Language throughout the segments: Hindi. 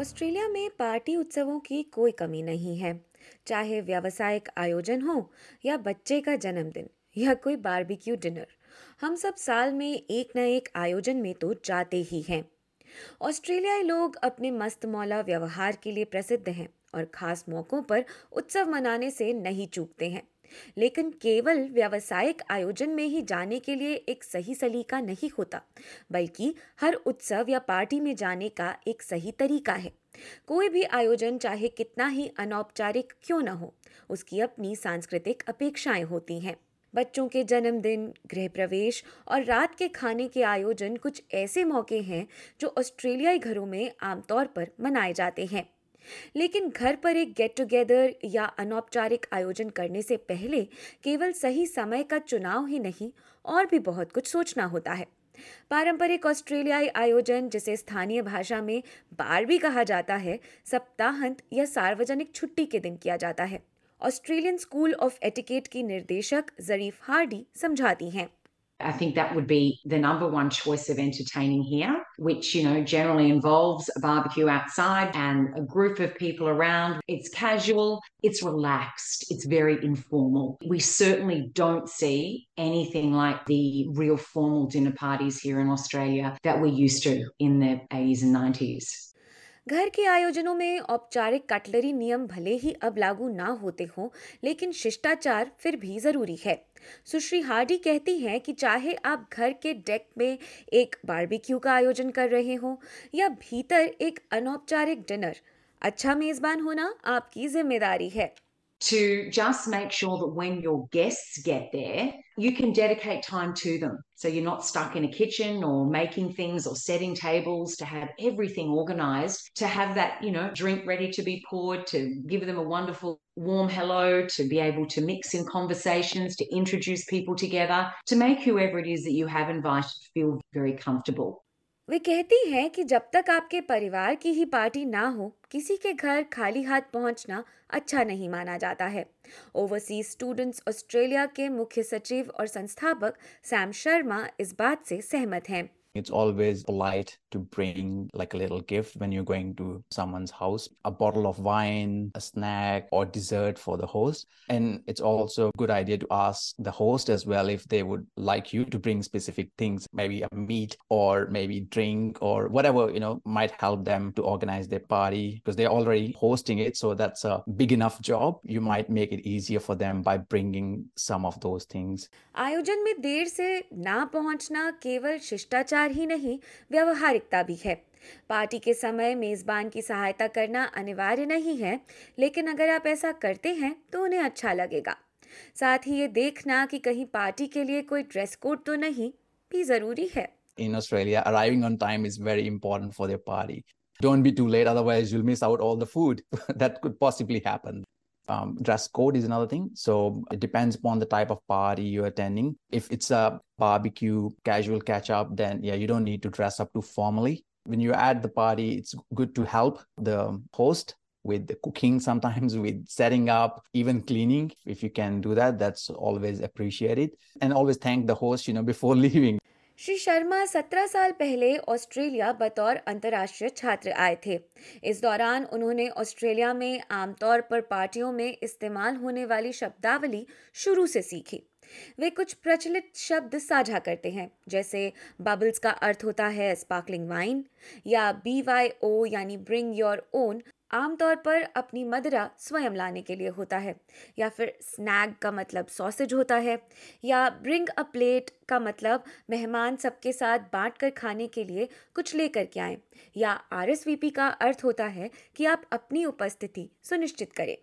ऑस्ट्रेलिया में पार्टी उत्सवों की कोई कमी नहीं है। चाहे व्यावसायिक आयोजन हो या बच्चे का जन्मदिन या कोई बारबेक्यू डिनर, हम सब साल में एक न एक आयोजन में तो जाते ही हैं। ऑस्ट्रेलियाई लोग अपने मस्त मौला व्यवहार के लिए प्रसिद्ध हैं और खास मौक़ों पर उत्सव मनाने से नहीं चूकते हैं। लेकिन केवल व्यावसायिक आयोजन में ही जाने के लिए एक सही सलीका नहीं होता, बल्कि हर उत्सव या पार्टी में जाने का एक सही तरीका है। कोई भी आयोजन चाहे कितना ही अनौपचारिक क्यों न हो, उसकी अपनी सांस्कृतिक अपेक्षाएँ होती हैं। बच्चों के जन्मदिन, गृह प्रवेश और रात के खाने के आयोजन कुछ ऐसे मौके हैं जो ऑस्ट्रेलियाई घरों में आमतौर पर मनाए जाते हैं। लेकिन घर पर एक गेट टुगेदर या अनौपचारिक आयोजन करने से पहले केवल सही समय का चुनाव ही नहीं, और भी बहुत कुछ सोचना होता है। पारंपरिक ऑस्ट्रेलियाई आयोजन, जिसे स्थानीय भाषा में बार भी कहा जाता है, सप्ताहांत या सार्वजनिक छुट्टी के दिन किया जाता है। ऑस्ट्रेलियन स्कूल ऑफ़ एटिकेट की निर्देशक जरीफ हार्डी समझाती हैं। I think that would be the number one choice of entertaining here, which, you know, generally involves a barbecue outside and a group of people around. It's casual, it's relaxed, it's very informal. We certainly don't see anything like the real formal dinner parties here in Australia that we're used to in the 80s and 90s. घर के आयोजनों में औपचारिक कटलरी नियम भले ही अब लागू ना होते हों, लेकिन शिष्टाचार फिर भी ज़रूरी है। सुश्री हार्डी कहती हैं कि चाहे आप घर के डेक में एक बारबेक्यू का आयोजन कर रहे हों, या भीतर एक अनौपचारिक डिनर अच्छा मेजबान होना आपकी ज़िम्मेदारी है। To just make sure that when your guests get there, you can dedicate time to them. So you're not stuck in a kitchen or making things or setting tables to have everything organized, to have that, you know, drink ready to be poured, to give them a wonderful warm hello, to be able to mix in conversations, to introduce people together, to make whoever it is that you have invited feel very comfortable. वे कहती हैं कि जब तक आपके परिवार की ही पार्टी ना हो, किसी के घर खाली हाथ पहुँचना अच्छा नहीं माना जाता है। ओवरसीज स्टूडेंट्स ऑस्ट्रेलिया के मुख्य सचिव और संस्थापक सैम शर्मा इस बात से सहमत हैं। It's always polite to bring like a little gift when you're going to someone's house a bottle of wine, a snack, or dessert for the host. And it's also a good idea to ask the host as well if they would like you to bring specific things, maybe a meat or maybe drink or whatever, you know, might help them to organize their party because they're already hosting it. So that's a big enough job. You might make it easier for them by bringing some of those things. आयोजन में देर से ना पहुंचना केवल शिष्टाचार शिष्टाचार ही नहीं व्यवहारिकता भी है पार्टी के समय मेजबान की सहायता करना अनिवार्य नहीं है लेकिन अगर आप ऐसा करते हैं तो उन्हें अच्छा लगेगा साथ ही ये देखना कि कहीं पार्टी के लिए कोई ड्रेस कोड तो नहीं भी ज़रूरी है In Australia, arriving on time is very important for their party. Don't be too late, otherwise you'll miss out all the food. that could possibly happen. Um, dress code is another thing. So it depends upon the type of party you're attending. If it's a barbecue, casual catch up, then yeah, you don't need to dress up too formally. When you're at the party, it's good to help the host with the cooking, sometimes with setting up, even cleaning. If you can do that, that's always appreciated. And always thank the host, you know, before leaving. Shri Sharma सत्रह साल पहले ऑस्ट्रेलिया बतौर अंतर्राष्ट्रीय छात्र आए थे। इस दौरान उन्होंने ऑस्ट्रेलिया में आमतौर पर पार्टियों में इस्तेमाल होने वाली शब्दावली शुरू से सीखी। वे कुछ प्रचलित शब्द साझा करते हैं, जैसे बबल्स का अर्थ होता है स्पार्कलिंग वाइन या बी वाई ओ यानी ब्रिंग योर ओन आमतौर पर अपनी मदरा स्वयं लाने के लिए होता है, या फिर स्नैग का मतलब सॉसेज होता है, या ब्रिंग अ प्लेट का मतलब मेहमान सबके साथ बांट कर खाने के लिए कुछ लेकर के आए, या आरएसवीपी का अर्थ होता है कि आप अपनी उपस्थिति सुनिश्चित करें।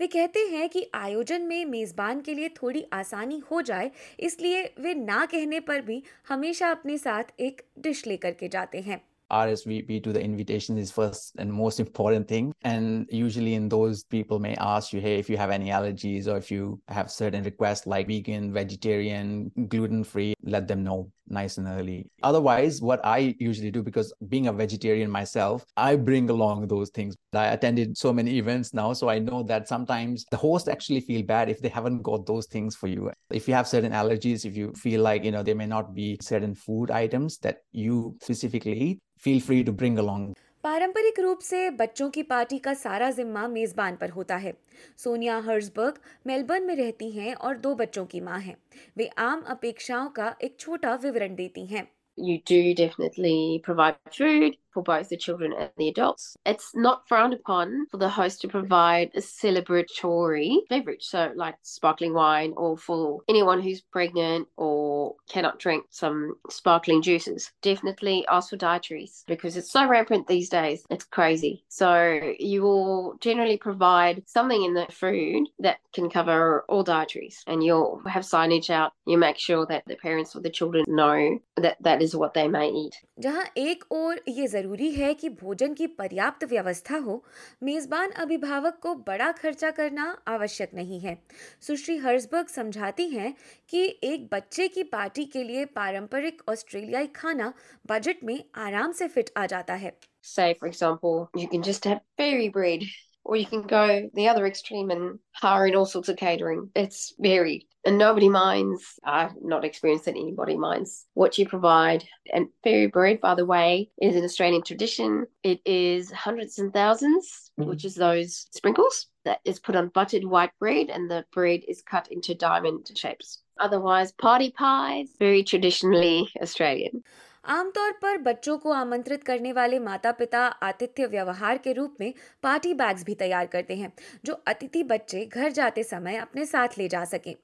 वे कहते हैं कि आयोजन में मेज़बान के लिए थोड़ी आसानी हो जाए, इसलिए वे ना कहने पर भी हमेशा अपने साथ एक डिश लेकर के जाते हैं। RSVP to the invitation is first and most important thing. And usually in those people may ask you, hey, if you have any allergies or if you have certain requests like vegan, vegetarian, gluten free, let them know nice and early. Otherwise, what I usually do, because being a vegetarian myself, I bring along those things. I attended so many events now, so I know that sometimes the host actually feel bad if they haven't got those things for you. If you have certain allergies, if you feel like, you know, there may not be certain food items that you specifically eat, feel free to bring along. पारंपरिक रूप से बच्चों की पार्टी का सारा जिम्मा मेजबान पर होता है। सोनिया हर्जबर्ग मेलबर्न में रहती हैं और दो बच्चों की माँ हैं। वे आम अपेक्षाओं का एक छोटा विवरण देती हैं। You do definitely provide food for both the children and the adults. It's not frowned upon for the host to provide a celebratory beverage, so like sparkling wine, or for anyone who's pregnant or cannot drink some sparkling juices. Definitely ask for dietaries because it's so rampant these days. It's crazy. So you will generally provide something in the food that can cover all dietaries, and you'll have signage out. You make sure that the parents or the children know that that is what they may eat. जहां एक और ये जरूरी है कि भोजन की पर्याप्त व्यवस्था हो मेजबान अभिभावक को बड़ा खर्चा करना आवश्यक नहीं है सुश्री हर्सबर्ग समझाती हैं कि एक बच्चे की पार्टी के लिए पारंपरिक ऑस्ट्रेलियाई खाना बजट में आराम से फिट आ जाता है Say, for example, you can just have fairy bread or you can go the other extreme and hire in all sorts of catering. It's varied. And nobody minds. I've not experienced that anybody minds what you provide. And fairy bread, by the way, is an Australian tradition. It is hundreds and 1000s mm-hmm. which is those sprinkles that is put on buttered white bread, and the bread is cut into diamond shapes. Otherwise, party pies, very traditionally Australian. आमतौर पर बच्चों को आमंत्रित करने वाले माता पिता आतिथ्य व्यवहार के रूप में पार्टी बैग्स भी तैयार करते हैं जो अतिथि बच्चे घर जाते समय अपने साथ ले जा सकें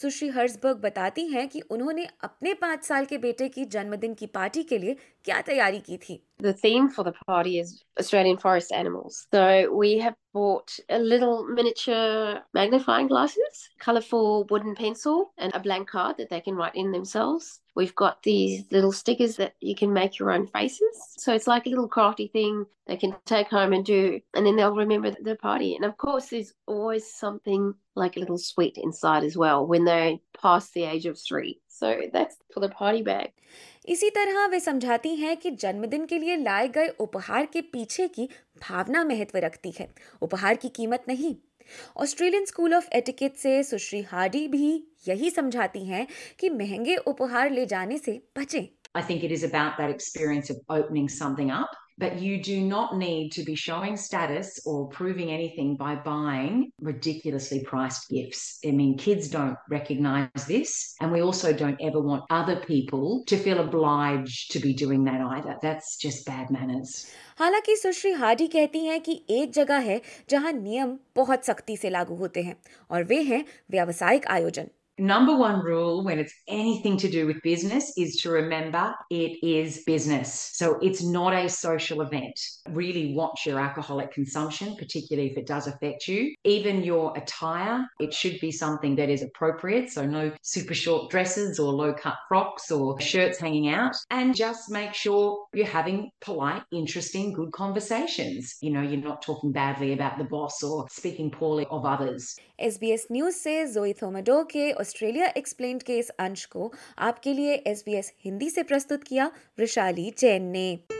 सुश्री हर्सबर्ग बताती हैं कि उन्होंने अपने पाँच साल के बेटे की जन्मदिन की पार्टी के लिए क्या तैयारी की थी The theme for the party is Australian forest animals. So we have bought a little miniature magnifying glasses, colourful wooden pencil, and a blank card that they can write in themselves. We've got these little stickers that you can make your own faces. So it's like a little crafty thing they can take home and do, and then they'll remember the party. And of course, there's always something like a little sweet inside as well when they pass the age of three. So that's for the party bag. इसी तरह वे समझाती हैं कि जन्मदिन के लिए लाए गए उपहार के पीछे की भावना महत्व रखती है उपहार की कीमत नहीं ऑस्ट्रेलियन स्कूल ऑफ़ एटिकेट से सुश्री हार्डी भी यही समझाती हैं कि महँगे उपहार ले जाने से बचें I think it is about that experience of opening something up but you do not need to be showing status or proving anything by buying ridiculously priced gifts. I mean, kids don't recognize this, and we also don't ever want other people to feel obliged to be doing that either. That's just bad manners. हालांकि सुश्री हार्डी कहती हैं कि एक जगह है जहां नियम बहुत सख्ती से लागू होते हैं और वे हैं व्यावसायिक आयोजन number one rule when it's anything to do with business is to remember it is business. So it's not a social event. Really watch your alcoholic consumption, particularly if it does affect you. Even your attire, it should be something that is appropriate. So no super short dresses or low cut frocks or shirts hanging out. And just make sure you're having polite, interesting, good conversations. You know, you're not talking badly about the boss or speaking poorly of others. SBS News से जोई थोमडो के ऑस्ट्रेलिया एक्सप्लेन के इस अंश को आपके लिए एसबीएस हिंदी से प्रस्तुत किया, वृशाली जैन ने।